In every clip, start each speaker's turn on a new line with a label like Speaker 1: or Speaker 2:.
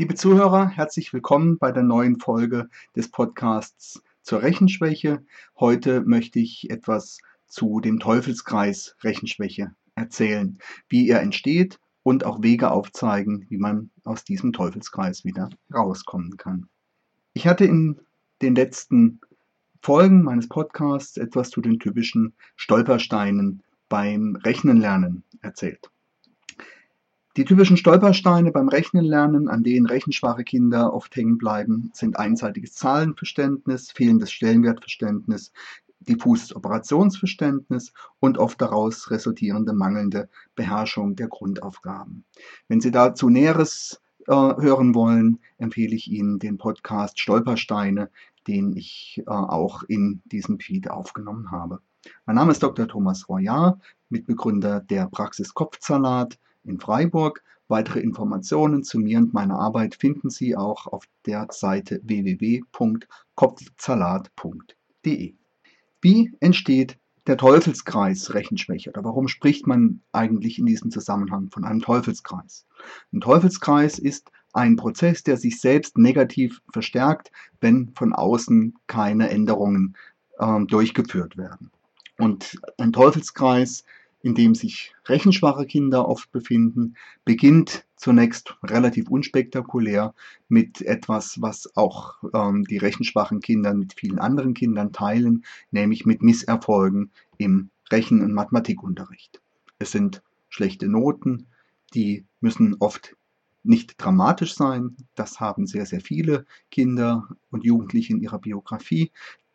Speaker 1: Liebe Zuhörer, herzlich willkommen bei der neuen Folge des Podcasts zur Rechenschwäche. Heute möchte ich etwas zu dem Teufelskreis Rechenschwäche erzählen, wie er entsteht und auch Wege aufzeigen, wie man aus diesem Teufelskreis wieder rauskommen kann. Ich hatte in den letzten Folgen meines Podcasts etwas zu den typischen Stolpersteinen beim Rechnen lernen erzählt. Die typischen Stolpersteine beim Rechnen lernen, an denen rechenschwache Kinder oft hängen bleiben, sind einseitiges Zahlenverständnis, fehlendes Stellenwertverständnis, diffuses Operationsverständnis und oft daraus resultierende mangelnde Beherrschung der Grundaufgaben. Wenn Sie dazu Näheres äh, hören wollen, empfehle ich Ihnen den Podcast Stolpersteine, den ich äh, auch in diesem Feed aufgenommen habe. Mein Name ist Dr. Thomas Royard, Mitbegründer der Praxis Kopfsalat in Freiburg. Weitere Informationen zu mir und meiner Arbeit finden Sie auch auf der Seite www.kopfsalat.de. Wie entsteht der Teufelskreis Rechenschwäche oder warum spricht man eigentlich in diesem Zusammenhang von einem Teufelskreis? Ein Teufelskreis ist ein Prozess, der sich selbst negativ verstärkt, wenn von außen keine Änderungen äh, durchgeführt werden. Und ein Teufelskreis in dem sich rechenschwache Kinder oft befinden, beginnt zunächst relativ unspektakulär mit etwas, was auch ähm, die rechenschwachen Kinder mit vielen anderen Kindern teilen, nämlich mit Misserfolgen im Rechen- und Mathematikunterricht. Es sind schlechte Noten, die müssen oft nicht dramatisch sein. Das haben sehr, sehr viele Kinder und Jugendliche in ihrer Biografie.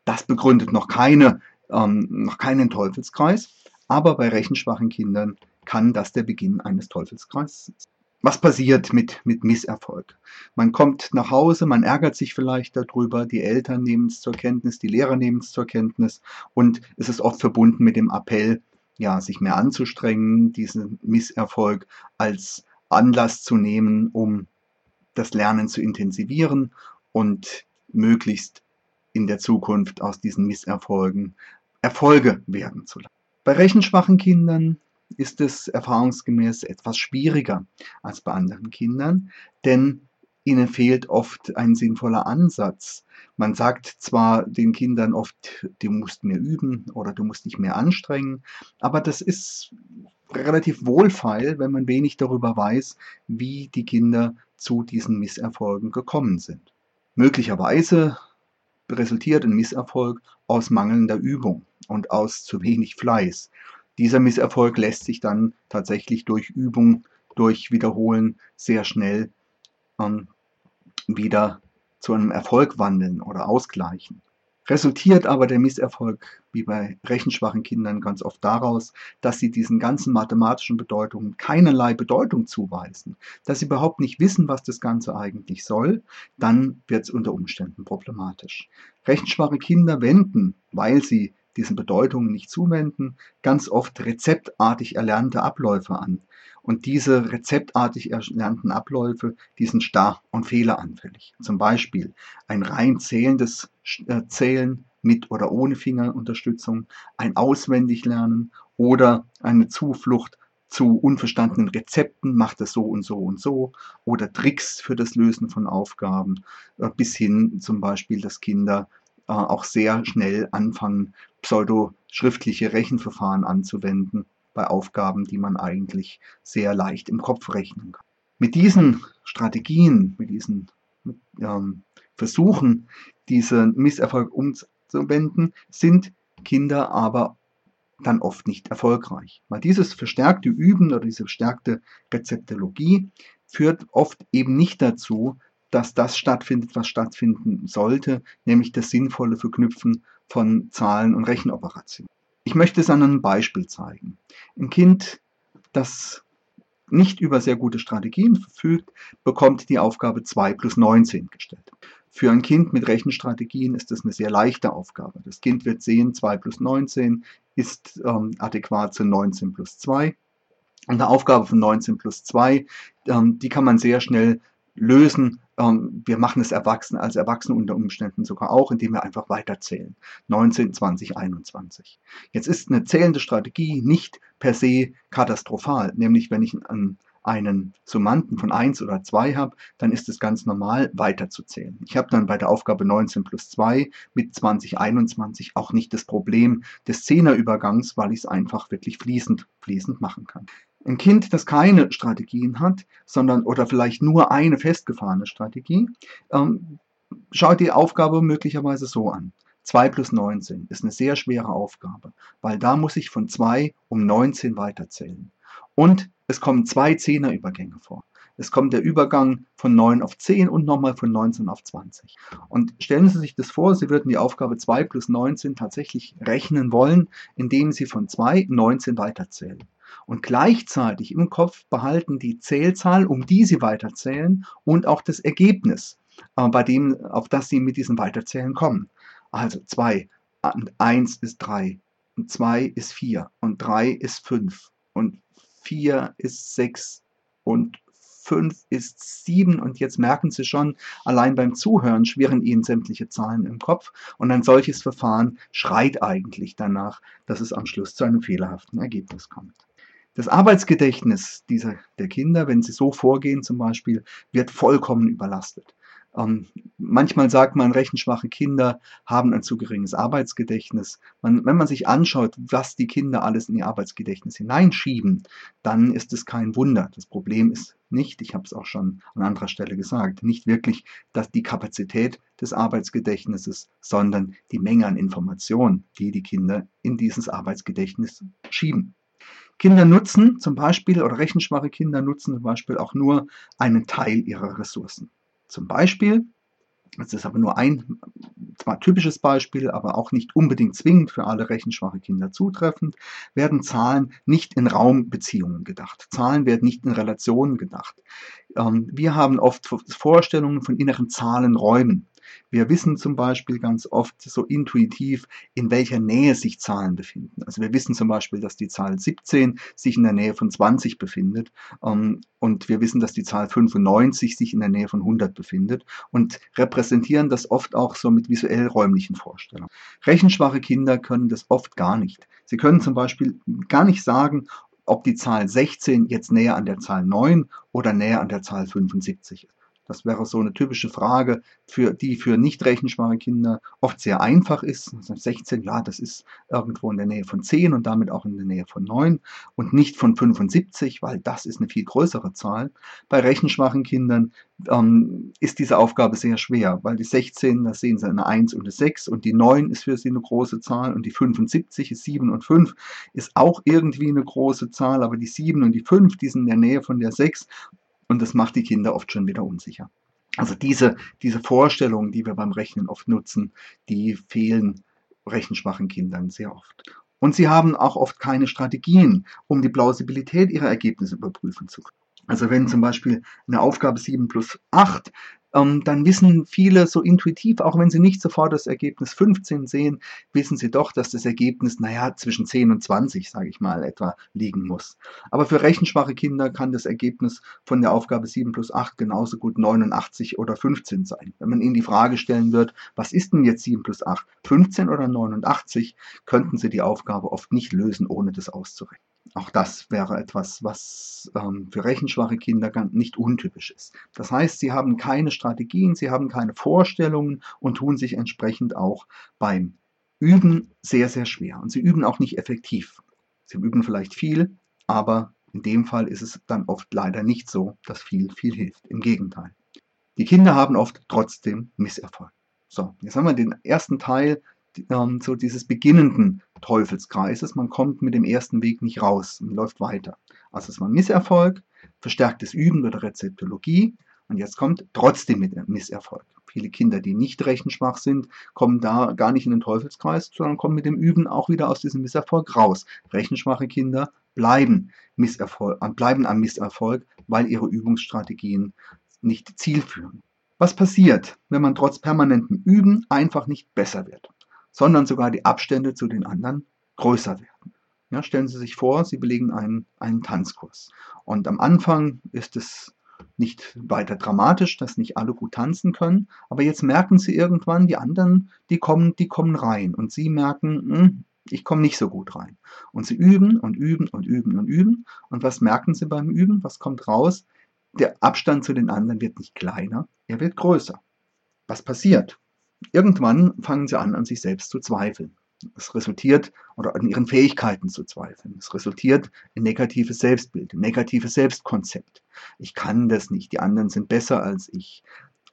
Speaker 1: Das begründet noch, keine, ähm, noch keinen Teufelskreis. Aber bei rechenschwachen Kindern kann das der Beginn eines Teufelskreises sein. Was passiert mit, mit Misserfolg? Man kommt nach Hause, man ärgert sich vielleicht darüber, die Eltern nehmen es zur Kenntnis, die Lehrer nehmen es zur Kenntnis und es ist oft verbunden mit dem Appell, ja, sich mehr anzustrengen, diesen Misserfolg als Anlass zu nehmen, um das Lernen zu intensivieren und möglichst in der Zukunft aus diesen Misserfolgen Erfolge werden zu lassen. Bei rechenschwachen Kindern ist es erfahrungsgemäß etwas schwieriger als bei anderen Kindern, denn ihnen fehlt oft ein sinnvoller Ansatz. Man sagt zwar den Kindern oft, du musst mehr üben oder du musst dich mehr anstrengen, aber das ist relativ wohlfeil, wenn man wenig darüber weiß, wie die Kinder zu diesen Misserfolgen gekommen sind. Möglicherweise resultiert ein Misserfolg aus mangelnder Übung und aus zu wenig Fleiß. Dieser Misserfolg lässt sich dann tatsächlich durch Übung, durch Wiederholen sehr schnell ähm, wieder zu einem Erfolg wandeln oder ausgleichen. Resultiert aber der Misserfolg, wie bei rechenschwachen Kindern, ganz oft daraus, dass sie diesen ganzen mathematischen Bedeutungen keinerlei Bedeutung zuweisen, dass sie überhaupt nicht wissen, was das Ganze eigentlich soll, dann wird es unter Umständen problematisch. Rechenschwache Kinder wenden, weil sie diesen Bedeutungen nicht zuwenden, ganz oft rezeptartig erlernte Abläufe an. Und diese rezeptartig erlernten Abläufe, die sind starr und fehleranfällig. Zum Beispiel ein rein zählendes äh, Zählen mit oder ohne Fingerunterstützung, ein Auswendiglernen oder eine Zuflucht zu unverstandenen Rezepten, macht es so und so und so, oder Tricks für das Lösen von Aufgaben, äh, bis hin zum Beispiel, dass Kinder äh, auch sehr schnell anfangen, pseudo-schriftliche Rechenverfahren anzuwenden bei Aufgaben, die man eigentlich sehr leicht im Kopf rechnen kann. Mit diesen Strategien, mit diesen ähm, Versuchen, diesen Misserfolg umzuwenden, sind Kinder aber dann oft nicht erfolgreich. Weil dieses verstärkte Üben oder diese verstärkte Rezeptologie führt oft eben nicht dazu, dass das stattfindet, was stattfinden sollte, nämlich das sinnvolle Verknüpfen von Zahlen und Rechenoperationen. Ich möchte es an einem Beispiel zeigen. Ein Kind, das nicht über sehr gute Strategien verfügt, bekommt die Aufgabe 2 plus 19 gestellt. Für ein Kind mit Rechenstrategien ist das eine sehr leichte Aufgabe. Das Kind wird sehen, 2 plus 19 ist ähm, adäquat zu 19 plus 2. Und eine Aufgabe von 19 plus 2, ähm, die kann man sehr schnell lösen, ähm, wir machen es Erwachsene als Erwachsene unter Umständen sogar auch, indem wir einfach weiterzählen. 19, 20, 21. Jetzt ist eine zählende Strategie nicht per se katastrophal, nämlich wenn ich ein, einen Summanden von 1 oder 2 habe, dann ist es ganz normal weiterzuzählen. Ich habe dann bei der Aufgabe 19 plus 2 mit 2021 auch nicht das Problem des Zehnerübergangs, weil ich es einfach wirklich fließend, fließend machen kann. Ein Kind, das keine Strategien hat, sondern oder vielleicht nur eine festgefahrene Strategie, ähm, schaut die Aufgabe möglicherweise so an. 2 plus 19 ist eine sehr schwere Aufgabe, weil da muss ich von 2 um 19 weiterzählen. Und es kommen zwei Zehnerübergänge vor. Es kommt der Übergang von 9 auf 10 und nochmal von 19 auf 20. Und stellen Sie sich das vor, Sie würden die Aufgabe 2 plus 19 tatsächlich rechnen wollen, indem Sie von 2 19 weiterzählen. Und gleichzeitig im Kopf behalten die Zählzahl, um die Sie weiterzählen, und auch das Ergebnis, äh, bei dem, auf das Sie mit diesem Weiterzählen kommen. Also 2 und 1 ist 3 und 2 ist 4 und 3 ist 5 und 4 ist 6 und 5 ist 7 und jetzt merken Sie schon, allein beim Zuhören schwirren Ihnen sämtliche Zahlen im Kopf und ein solches Verfahren schreit eigentlich danach, dass es am Schluss zu einem fehlerhaften Ergebnis kommt. Das Arbeitsgedächtnis dieser, der Kinder, wenn sie so vorgehen zum Beispiel, wird vollkommen überlastet. Ähm, manchmal sagt man, rechenschwache Kinder haben ein zu geringes Arbeitsgedächtnis. Man, wenn man sich anschaut, was die Kinder alles in ihr Arbeitsgedächtnis hineinschieben, dann ist es kein Wunder. Das Problem ist nicht, ich habe es auch schon an anderer Stelle gesagt, nicht wirklich dass die Kapazität des Arbeitsgedächtnisses, sondern die Menge an Informationen, die die Kinder in dieses Arbeitsgedächtnis schieben. Kinder nutzen zum Beispiel, oder rechenschwache Kinder nutzen zum Beispiel auch nur einen Teil ihrer Ressourcen. Zum Beispiel, das ist aber nur ein zwar typisches Beispiel, aber auch nicht unbedingt zwingend für alle rechenschwache Kinder zutreffend, werden Zahlen nicht in Raumbeziehungen gedacht. Zahlen werden nicht in Relationen gedacht. Ähm, wir haben oft Vorstellungen von inneren Zahlenräumen. Wir wissen zum Beispiel ganz oft so intuitiv, in welcher Nähe sich Zahlen befinden. Also wir wissen zum Beispiel, dass die Zahl 17 sich in der Nähe von 20 befindet ähm, und wir wissen, dass die Zahl 95 sich in der Nähe von 100 befindet und repräsentieren das oft auch so mit visuell räumlichen Vorstellungen. Rechenschwache Kinder können das oft gar nicht. Sie können zum Beispiel gar nicht sagen, ob die Zahl 16 jetzt näher an der Zahl 9 oder näher an der Zahl 75 ist. Das wäre so eine typische Frage, für, die für nicht rechenschwache Kinder oft sehr einfach ist. 16, ja, das ist irgendwo in der Nähe von 10 und damit auch in der Nähe von 9 und nicht von 75, weil das ist eine viel größere Zahl. Bei rechenschwachen Kindern ähm, ist diese Aufgabe sehr schwer, weil die 16, da sehen sie eine 1 und eine 6 und die 9 ist für sie eine große Zahl und die 75 ist 7 und 5 ist auch irgendwie eine große Zahl, aber die 7 und die 5, die sind in der Nähe von der 6 und das macht die Kinder oft schon wieder unsicher. Also diese, diese Vorstellungen, die wir beim Rechnen oft nutzen, die fehlen rechenschwachen Kindern sehr oft. Und sie haben auch oft keine Strategien, um die Plausibilität ihrer Ergebnisse überprüfen zu können. Also wenn zum Beispiel eine Aufgabe 7 plus 8 ähm, dann wissen viele so intuitiv, auch wenn sie nicht sofort das Ergebnis 15 sehen, wissen sie doch, dass das Ergebnis, naja, zwischen 10 und 20, sage ich mal, etwa liegen muss. Aber für rechenschwache Kinder kann das Ergebnis von der Aufgabe 7 plus 8 genauso gut 89 oder 15 sein. Wenn man ihnen die Frage stellen wird, was ist denn jetzt 7 plus 8, 15 oder 89, könnten sie die Aufgabe oft nicht lösen, ohne das auszurechnen. Auch das wäre etwas, was ähm, für rechenschwache Kinder nicht untypisch ist. Das heißt, sie haben keine Strategien, sie haben keine Vorstellungen und tun sich entsprechend auch beim Üben sehr, sehr schwer. Und sie üben auch nicht effektiv. Sie üben vielleicht viel, aber in dem Fall ist es dann oft leider nicht so, dass viel, viel hilft. Im Gegenteil. Die Kinder haben oft trotzdem Misserfolg. So, jetzt haben wir den ersten Teil ähm, so dieses beginnenden Teufelskreises. Man kommt mit dem ersten Weg nicht raus und läuft weiter. Also es war Misserfolg, verstärktes Üben oder Rezeptologie und jetzt kommt trotzdem mit Misserfolg. Viele Kinder, die nicht rechenschwach sind, kommen da gar nicht in den Teufelskreis, sondern kommen mit dem Üben auch wieder aus diesem Misserfolg raus. Rechenschwache Kinder bleiben, Misserfolg, äh, bleiben am Misserfolg, weil ihre Übungsstrategien nicht zielführen. Was passiert, wenn man trotz permanentem Üben einfach nicht besser wird? Sondern sogar die Abstände zu den anderen größer werden. Ja, stellen Sie sich vor, Sie belegen einen, einen Tanzkurs. Und am Anfang ist es nicht weiter dramatisch, dass nicht alle gut tanzen können, aber jetzt merken Sie irgendwann, die anderen, die kommen, die kommen rein und Sie merken, hm, Ich komme nicht so gut rein. Und sie üben und üben und üben und üben. Und was merken sie beim Üben? Was kommt raus? Der Abstand zu den anderen wird nicht kleiner, er wird größer. Was passiert? Irgendwann fangen sie an, an sich selbst zu zweifeln. Es resultiert, oder an ihren Fähigkeiten zu zweifeln. Es resultiert in negatives Selbstbild, in negatives Selbstkonzept. Ich kann das nicht, die anderen sind besser als ich.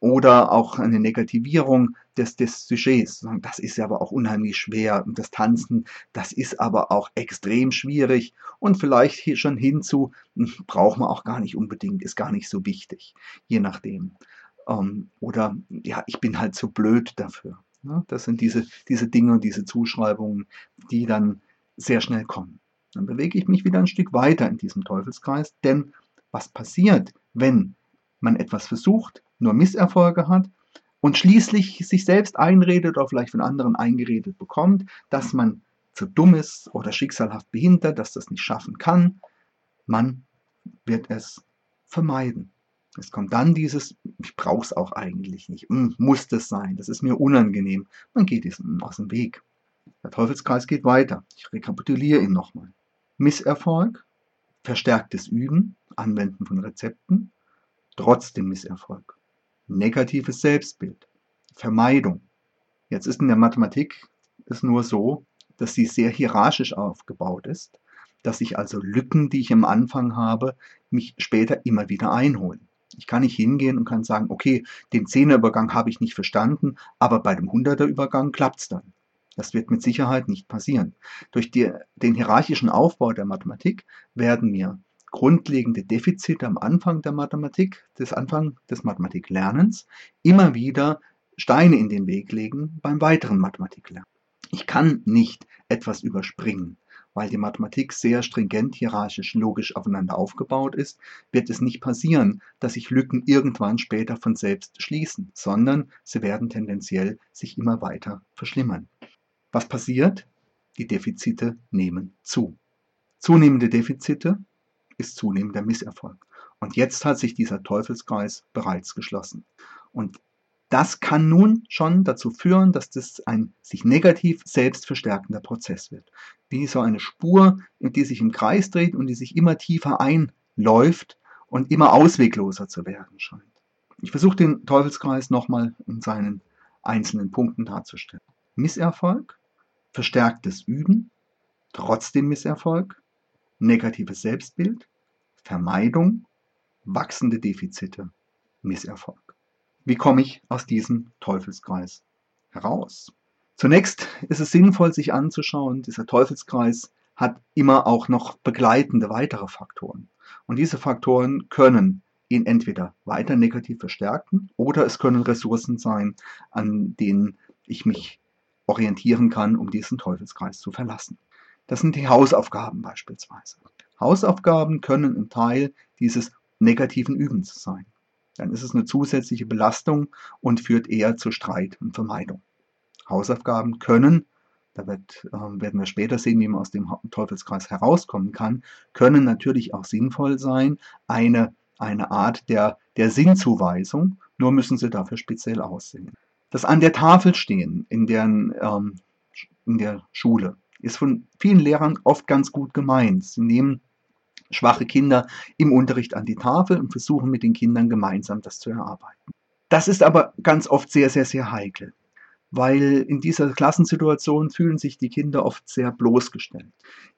Speaker 1: Oder auch eine Negativierung des, des Sujets. Das ist aber auch unheimlich schwer. Und das Tanzen, das ist aber auch extrem schwierig. Und vielleicht hier schon hinzu, hm, braucht man auch gar nicht unbedingt, ist gar nicht so wichtig. Je nachdem. Ähm, oder ja, ich bin halt zu blöd dafür. Ne? Das sind diese, diese Dinge und diese Zuschreibungen, die dann sehr schnell kommen. Dann bewege ich mich wieder ein Stück weiter in diesem Teufelskreis, denn was passiert, wenn man etwas versucht, nur Misserfolge hat und schließlich sich selbst einredet oder vielleicht von anderen eingeredet bekommt, dass man zu dumm ist oder schicksalhaft behindert, dass das nicht schaffen kann, man wird es vermeiden. Es kommt dann dieses, ich brauche es auch eigentlich nicht, hm, muss das sein, das ist mir unangenehm. Man geht diesem aus dem Weg. Der Teufelskreis geht weiter. Ich rekapituliere ihn nochmal. Misserfolg, verstärktes Üben, Anwenden von Rezepten, trotzdem Misserfolg. Negatives Selbstbild, Vermeidung. Jetzt ist in der Mathematik es nur so, dass sie sehr hierarchisch aufgebaut ist, dass ich also Lücken, die ich am Anfang habe, mich später immer wieder einholen. Ich kann nicht hingehen und kann sagen, okay, den Zehnerübergang habe ich nicht verstanden, aber bei dem Hunderterübergang klappt es dann. Das wird mit Sicherheit nicht passieren. Durch die, den hierarchischen Aufbau der Mathematik werden mir grundlegende Defizite am Anfang der Mathematik, des Anfang des Mathematiklernens, immer wieder Steine in den Weg legen beim weiteren Mathematiklernen. Ich kann nicht etwas überspringen weil die Mathematik sehr stringent, hierarchisch, logisch aufeinander aufgebaut ist, wird es nicht passieren, dass sich Lücken irgendwann später von selbst schließen, sondern sie werden tendenziell sich immer weiter verschlimmern. Was passiert? Die Defizite nehmen zu. Zunehmende Defizite ist zunehmender Misserfolg. Und jetzt hat sich dieser Teufelskreis bereits geschlossen. Und das kann nun schon dazu führen, dass das ein sich negativ selbst verstärkender Prozess wird. Wie so eine Spur, die sich im Kreis dreht und die sich immer tiefer einläuft und immer auswegloser zu werden scheint. Ich versuche den Teufelskreis nochmal in seinen einzelnen Punkten darzustellen. Misserfolg, verstärktes Üben, trotzdem Misserfolg, negatives Selbstbild, Vermeidung, wachsende Defizite, Misserfolg. Wie komme ich aus diesem Teufelskreis heraus? Zunächst ist es sinnvoll, sich anzuschauen, dieser Teufelskreis hat immer auch noch begleitende weitere Faktoren. Und diese Faktoren können ihn entweder weiter negativ verstärken oder es können Ressourcen sein, an denen ich mich orientieren kann, um diesen Teufelskreis zu verlassen. Das sind die Hausaufgaben beispielsweise. Hausaufgaben können ein Teil dieses negativen Übens sein dann ist es eine zusätzliche Belastung und führt eher zu Streit und Vermeidung. Hausaufgaben können, da wird, äh, werden wir später sehen, wie man aus dem Teufelskreis herauskommen kann, können natürlich auch sinnvoll sein, eine, eine Art der, der Sinnzuweisung, nur müssen sie dafür speziell aussehen. Das an der Tafel stehen in, deren, ähm, in der Schule ist von vielen Lehrern oft ganz gut gemeint. Sie nehmen schwache Kinder im Unterricht an die Tafel und versuchen mit den Kindern gemeinsam das zu erarbeiten. Das ist aber ganz oft sehr, sehr, sehr heikel, weil in dieser Klassensituation fühlen sich die Kinder oft sehr bloßgestellt.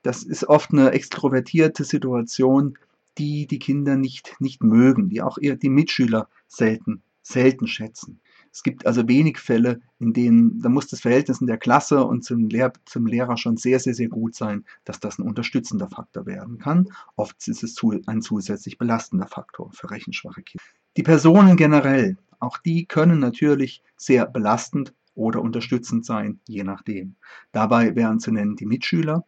Speaker 1: Das ist oft eine extrovertierte Situation, die die Kinder nicht, nicht mögen, die auch eher die Mitschüler selten, selten schätzen. Es gibt also wenig Fälle, in denen, da muss das Verhältnis in der Klasse und zum, Lehr zum Lehrer schon sehr, sehr, sehr gut sein, dass das ein unterstützender Faktor werden kann. Oft ist es zu, ein zusätzlich belastender Faktor für rechenschwache Kinder. Die Personen generell, auch die können natürlich sehr belastend oder unterstützend sein, je nachdem. Dabei wären zu nennen die Mitschüler,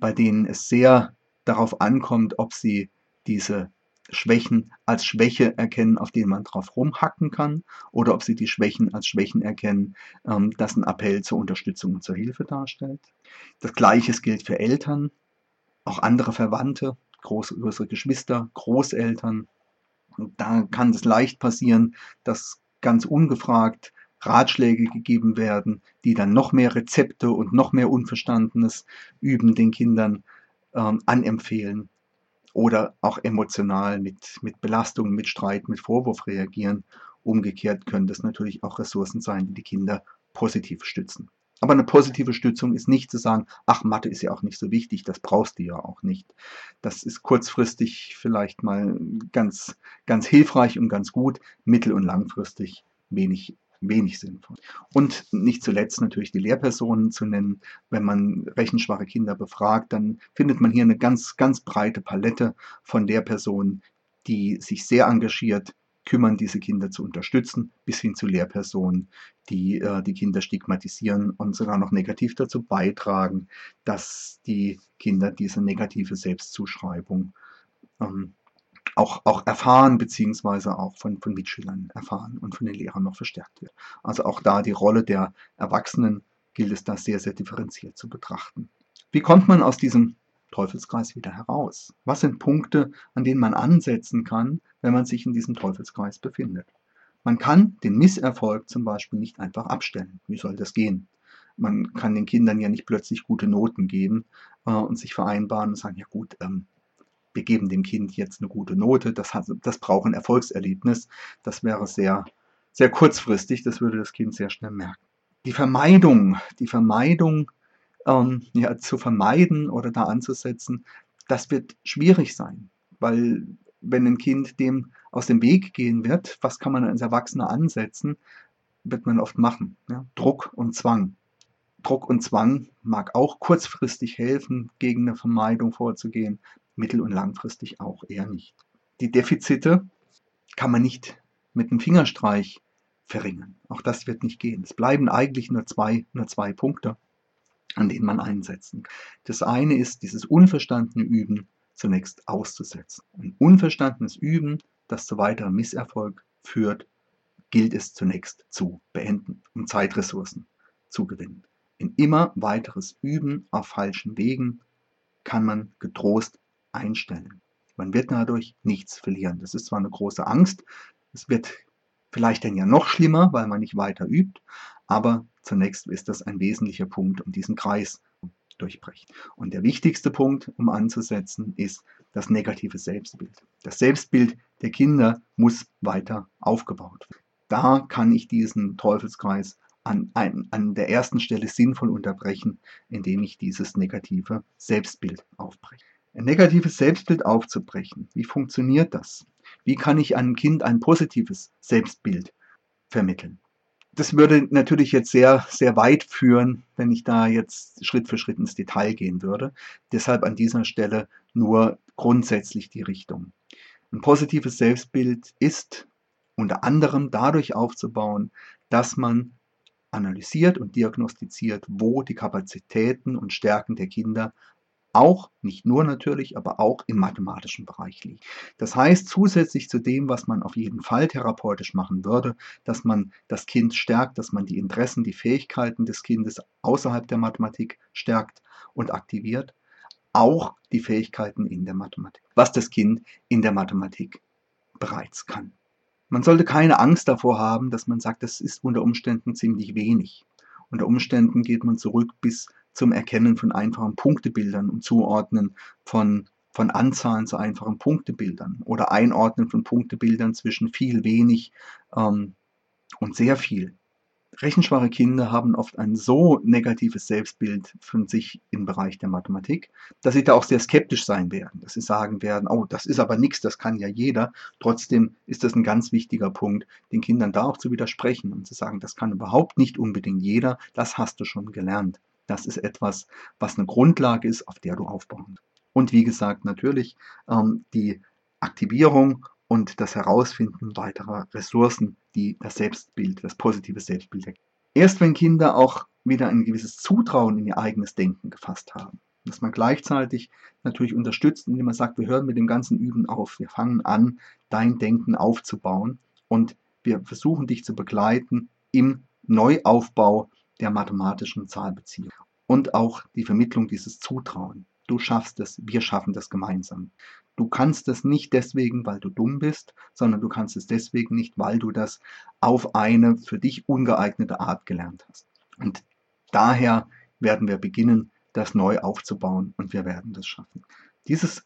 Speaker 1: bei denen es sehr darauf ankommt, ob sie diese Schwächen als Schwäche erkennen, auf denen man drauf rumhacken kann, oder ob sie die Schwächen als Schwächen erkennen, ähm, das ein Appell zur Unterstützung und zur Hilfe darstellt. Das Gleiche gilt für Eltern, auch andere Verwandte, große, größere Geschwister, Großeltern. Und da kann es leicht passieren, dass ganz ungefragt Ratschläge gegeben werden, die dann noch mehr Rezepte und noch mehr Unverstandenes üben den Kindern ähm, anempfehlen oder auch emotional mit, mit Belastungen, mit Streit, mit Vorwurf reagieren. Umgekehrt können das natürlich auch Ressourcen sein, die die Kinder positiv stützen. Aber eine positive Stützung ist nicht zu sagen, ach, Mathe ist ja auch nicht so wichtig, das brauchst du ja auch nicht. Das ist kurzfristig vielleicht mal ganz, ganz hilfreich und ganz gut, mittel- und langfristig wenig, wenig sinnvoll. Und nicht zuletzt natürlich die Lehrpersonen zu nennen. Wenn man rechenschwache Kinder befragt, dann findet man hier eine ganz, ganz breite Palette von Lehrpersonen, die sich sehr engagiert kümmern, diese Kinder zu unterstützen, bis hin zu Lehrpersonen, die äh, die Kinder stigmatisieren und sogar noch negativ dazu beitragen, dass die Kinder diese negative Selbstzuschreibung ähm, auch, auch erfahren, beziehungsweise auch von, von Mitschülern erfahren und von den Lehrern noch verstärkt wird. Also auch da die Rolle der Erwachsenen gilt es da sehr, sehr differenziert zu betrachten. Wie kommt man aus diesem Teufelskreis wieder heraus? Was sind Punkte, an denen man ansetzen kann, wenn man sich in diesem Teufelskreis befindet? Man kann den Misserfolg zum Beispiel nicht einfach abstellen. Wie soll das gehen? Man kann den Kindern ja nicht plötzlich gute Noten geben äh, und sich vereinbaren und sagen, ja gut, ähm, wir geben dem Kind jetzt eine gute Note, das, hat, das braucht ein Erfolgserlebnis. Das wäre sehr, sehr kurzfristig, das würde das Kind sehr schnell merken. Die Vermeidung, die Vermeidung ähm, ja, zu vermeiden oder da anzusetzen, das wird schwierig sein, weil wenn ein Kind dem aus dem Weg gehen wird, was kann man als Erwachsener ansetzen, wird man oft machen. Ja? Druck und Zwang. Druck und Zwang mag auch kurzfristig helfen, gegen eine Vermeidung vorzugehen, mittel- und langfristig auch eher nicht. Die Defizite kann man nicht mit einem Fingerstreich verringern. Auch das wird nicht gehen. Es bleiben eigentlich nur zwei, nur zwei Punkte an denen man einsetzen kann. Das eine ist dieses unverstandene Üben zunächst auszusetzen. Ein unverstandenes Üben, das zu weiterem Misserfolg führt, gilt es zunächst zu beenden, um Zeitressourcen zu gewinnen. In immer weiteres Üben auf falschen Wegen kann man getrost einstellen. Man wird dadurch nichts verlieren. Das ist zwar eine große Angst, es wird vielleicht dann ja noch schlimmer, weil man nicht weiter übt, aber zunächst ist das ein wesentlicher Punkt, um diesen Kreis durchbrechen. Und der wichtigste Punkt, um anzusetzen, ist das negative Selbstbild. Das Selbstbild der Kinder muss weiter aufgebaut werden. Da kann ich diesen Teufelskreis an, an, an der ersten Stelle sinnvoll unterbrechen, indem ich dieses negative Selbstbild aufbreche. Ein negatives Selbstbild aufzubrechen, wie funktioniert das? Wie kann ich einem Kind ein positives Selbstbild vermitteln? das würde natürlich jetzt sehr, sehr weit führen, wenn ich da jetzt Schritt für Schritt ins Detail gehen würde. Deshalb an dieser Stelle nur grundsätzlich die Richtung. Ein positives Selbstbild ist unter anderem dadurch aufzubauen, dass man analysiert und diagnostiziert, wo die Kapazitäten und Stärken der Kinder auch, nicht nur natürlich, aber auch im mathematischen Bereich liegt. Das heißt, zusätzlich zu dem, was man auf jeden Fall therapeutisch machen würde, dass man das Kind stärkt, dass man die Interessen, die Fähigkeiten des Kindes außerhalb der Mathematik stärkt und aktiviert, auch die Fähigkeiten in der Mathematik, was das Kind in der Mathematik bereits kann. Man sollte keine Angst davor haben, dass man sagt, das ist unter Umständen ziemlich wenig. Unter Umständen geht man zurück bis zum Erkennen von einfachen Punktebildern und Zuordnen von, von Anzahlen zu einfachen Punktebildern oder Einordnen von Punktebildern zwischen viel, wenig ähm, und sehr viel. Rechenschwache Kinder haben oft ein so negatives Selbstbild von sich im Bereich der Mathematik, dass sie da auch sehr skeptisch sein werden, dass sie sagen werden, oh, das ist aber nichts, das kann ja jeder. Trotzdem ist das ein ganz wichtiger Punkt, den Kindern da auch zu widersprechen und zu sagen, das kann überhaupt nicht unbedingt jeder, das hast du schon gelernt. Das ist etwas, was eine Grundlage ist, auf der du aufbauen. Und wie gesagt, natürlich ähm, die Aktivierung und das Herausfinden weiterer Ressourcen, die das Selbstbild, das positive Selbstbild ergeben. Erst wenn Kinder auch wieder ein gewisses Zutrauen in ihr eigenes Denken gefasst haben, dass man gleichzeitig natürlich unterstützt, indem man sagt, wir hören mit dem ganzen Üben auf, wir fangen an, dein Denken aufzubauen und wir versuchen dich zu begleiten im Neuaufbau der mathematischen Zahlbeziehung und auch die Vermittlung dieses Zutrauen. Du schaffst es, wir schaffen das gemeinsam. Du kannst es nicht deswegen, weil du dumm bist, sondern du kannst es deswegen nicht, weil du das auf eine für dich ungeeignete Art gelernt hast. Und daher werden wir beginnen, das neu aufzubauen und wir werden das schaffen. Dieses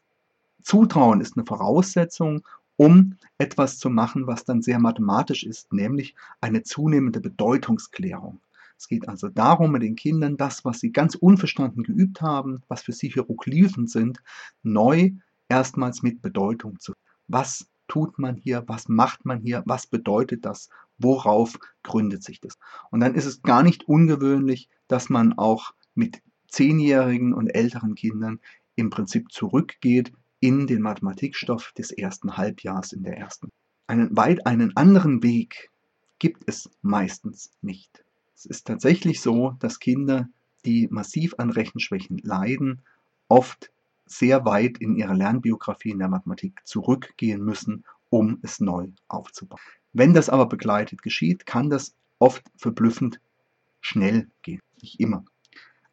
Speaker 1: Zutrauen ist eine Voraussetzung, um etwas zu machen, was dann sehr mathematisch ist, nämlich eine zunehmende Bedeutungsklärung. Es geht also darum, mit den Kindern das, was sie ganz unverstanden geübt haben, was für sie Hieroglyphen sind, neu erstmals mit Bedeutung zu. Was tut man hier? Was macht man hier? Was bedeutet das? Worauf gründet sich das? Und dann ist es gar nicht ungewöhnlich, dass man auch mit zehnjährigen und älteren Kindern im Prinzip zurückgeht in den Mathematikstoff des ersten Halbjahres in der ersten. Einen weit einen anderen Weg gibt es meistens nicht. Es ist tatsächlich so, dass Kinder, die massiv an Rechenschwächen leiden, oft sehr weit in ihrer Lernbiografie in der Mathematik zurückgehen müssen, um es neu aufzubauen. Wenn das aber begleitet geschieht, kann das oft verblüffend schnell gehen. Nicht immer.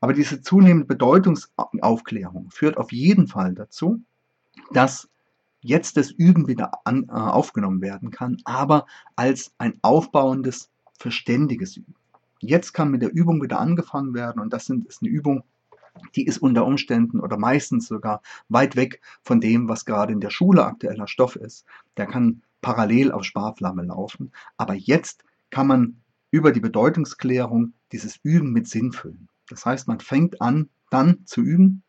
Speaker 1: Aber diese zunehmende Bedeutungsaufklärung führt auf jeden Fall dazu, dass jetzt das Üben wieder an, äh, aufgenommen werden kann, aber als ein aufbauendes, verständiges Üben. Jetzt kann mit der Übung wieder angefangen werden und das sind, ist eine Übung, die ist unter Umständen oder meistens sogar weit weg von dem, was gerade in der Schule aktueller Stoff ist. Der kann parallel auf Sparflamme laufen, aber jetzt kann man über die Bedeutungsklärung dieses Üben mit Sinn füllen. Das heißt, man fängt an, dann zu üben,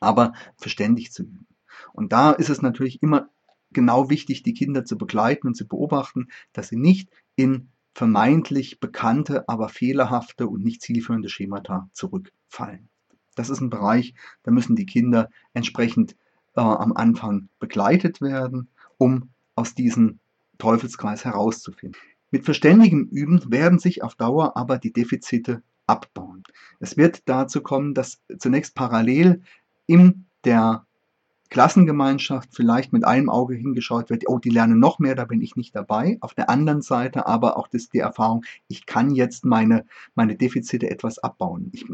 Speaker 1: aber verständig zu üben. Und da ist es natürlich immer genau wichtig, die Kinder zu begleiten und zu beobachten, dass sie nicht in vermeintlich bekannte, aber fehlerhafte und nicht zielführende Schemata zurückfallen. Das ist ein Bereich, da müssen die Kinder entsprechend äh, am Anfang begleitet werden, um aus diesem Teufelskreis herauszufinden. Mit verständigem Üben werden sich auf Dauer aber die Defizite abbauen. Es wird dazu kommen, dass zunächst parallel in der Klassengemeinschaft vielleicht mit einem Auge hingeschaut wird, oh, die lernen noch mehr, da bin ich nicht dabei. Auf der anderen Seite aber auch das, die Erfahrung, ich kann jetzt meine, meine Defizite etwas abbauen. Ich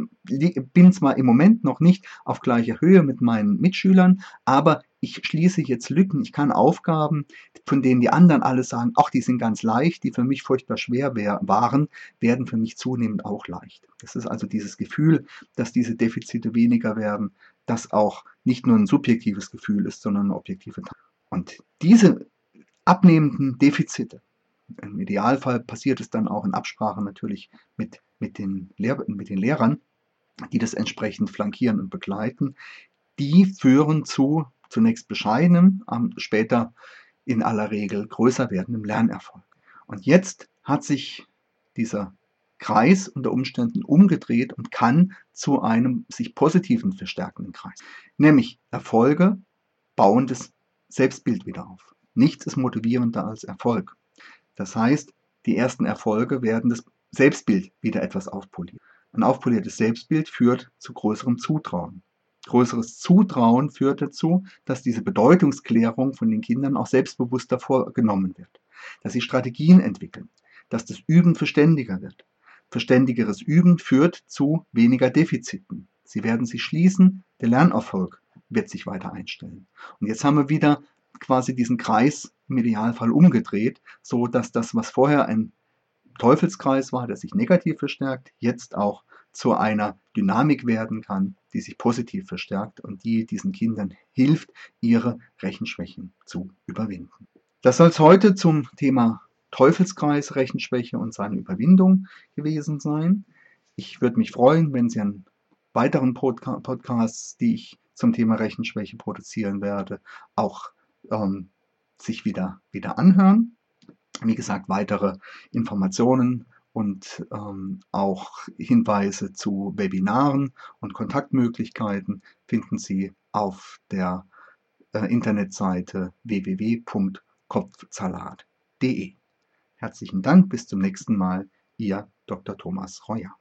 Speaker 1: bin zwar im Moment noch nicht auf gleicher Höhe mit meinen Mitschülern, aber ich schließe jetzt Lücken, ich kann Aufgaben, von denen die anderen alle sagen, ach, die sind ganz leicht, die für mich furchtbar schwer waren, werden für mich zunehmend auch leicht. Das ist also dieses Gefühl, dass diese Defizite weniger werden, das auch nicht nur ein subjektives Gefühl ist, sondern eine objektive Tatsache. Und diese abnehmenden Defizite, im Idealfall passiert es dann auch in Absprache natürlich mit, mit, den, Lehr mit den Lehrern, die das entsprechend flankieren und begleiten, die führen zu zunächst bescheidenem, später in aller Regel größer werdendem Lernerfolg. Und jetzt hat sich dieser Kreis unter Umständen umgedreht und kann zu einem sich positiven verstärkenden Kreis. Nämlich Erfolge bauen das Selbstbild wieder auf. Nichts ist motivierender als Erfolg. Das heißt, die ersten Erfolge werden das Selbstbild wieder etwas aufpolieren. Ein aufpoliertes Selbstbild führt zu größerem Zutrauen. Größeres Zutrauen führt dazu, dass diese Bedeutungsklärung von den Kindern auch selbstbewusster vorgenommen wird, dass sie Strategien entwickeln, dass das Üben verständiger wird. Verständigeres Üben führt zu weniger Defiziten. Sie werden sich schließen, der Lernerfolg wird sich weiter einstellen. Und jetzt haben wir wieder quasi diesen Kreis im Idealfall umgedreht, so dass das, was vorher ein Teufelskreis war, der sich negativ verstärkt, jetzt auch zu einer Dynamik werden kann, die sich positiv verstärkt und die diesen Kindern hilft, ihre Rechenschwächen zu überwinden. Das soll es heute zum Thema Teufelskreis, Rechenschwäche und seine Überwindung gewesen sein. Ich würde mich freuen, wenn Sie an weiteren Podca Podcasts, die ich zum Thema Rechenschwäche produzieren werde, auch ähm, sich wieder, wieder anhören. Wie gesagt, weitere Informationen und ähm, auch Hinweise zu Webinaren und Kontaktmöglichkeiten finden Sie auf der äh, Internetseite www.kopfsalat.de. Herzlichen Dank, bis zum nächsten Mal, Ihr Dr. Thomas Reuer.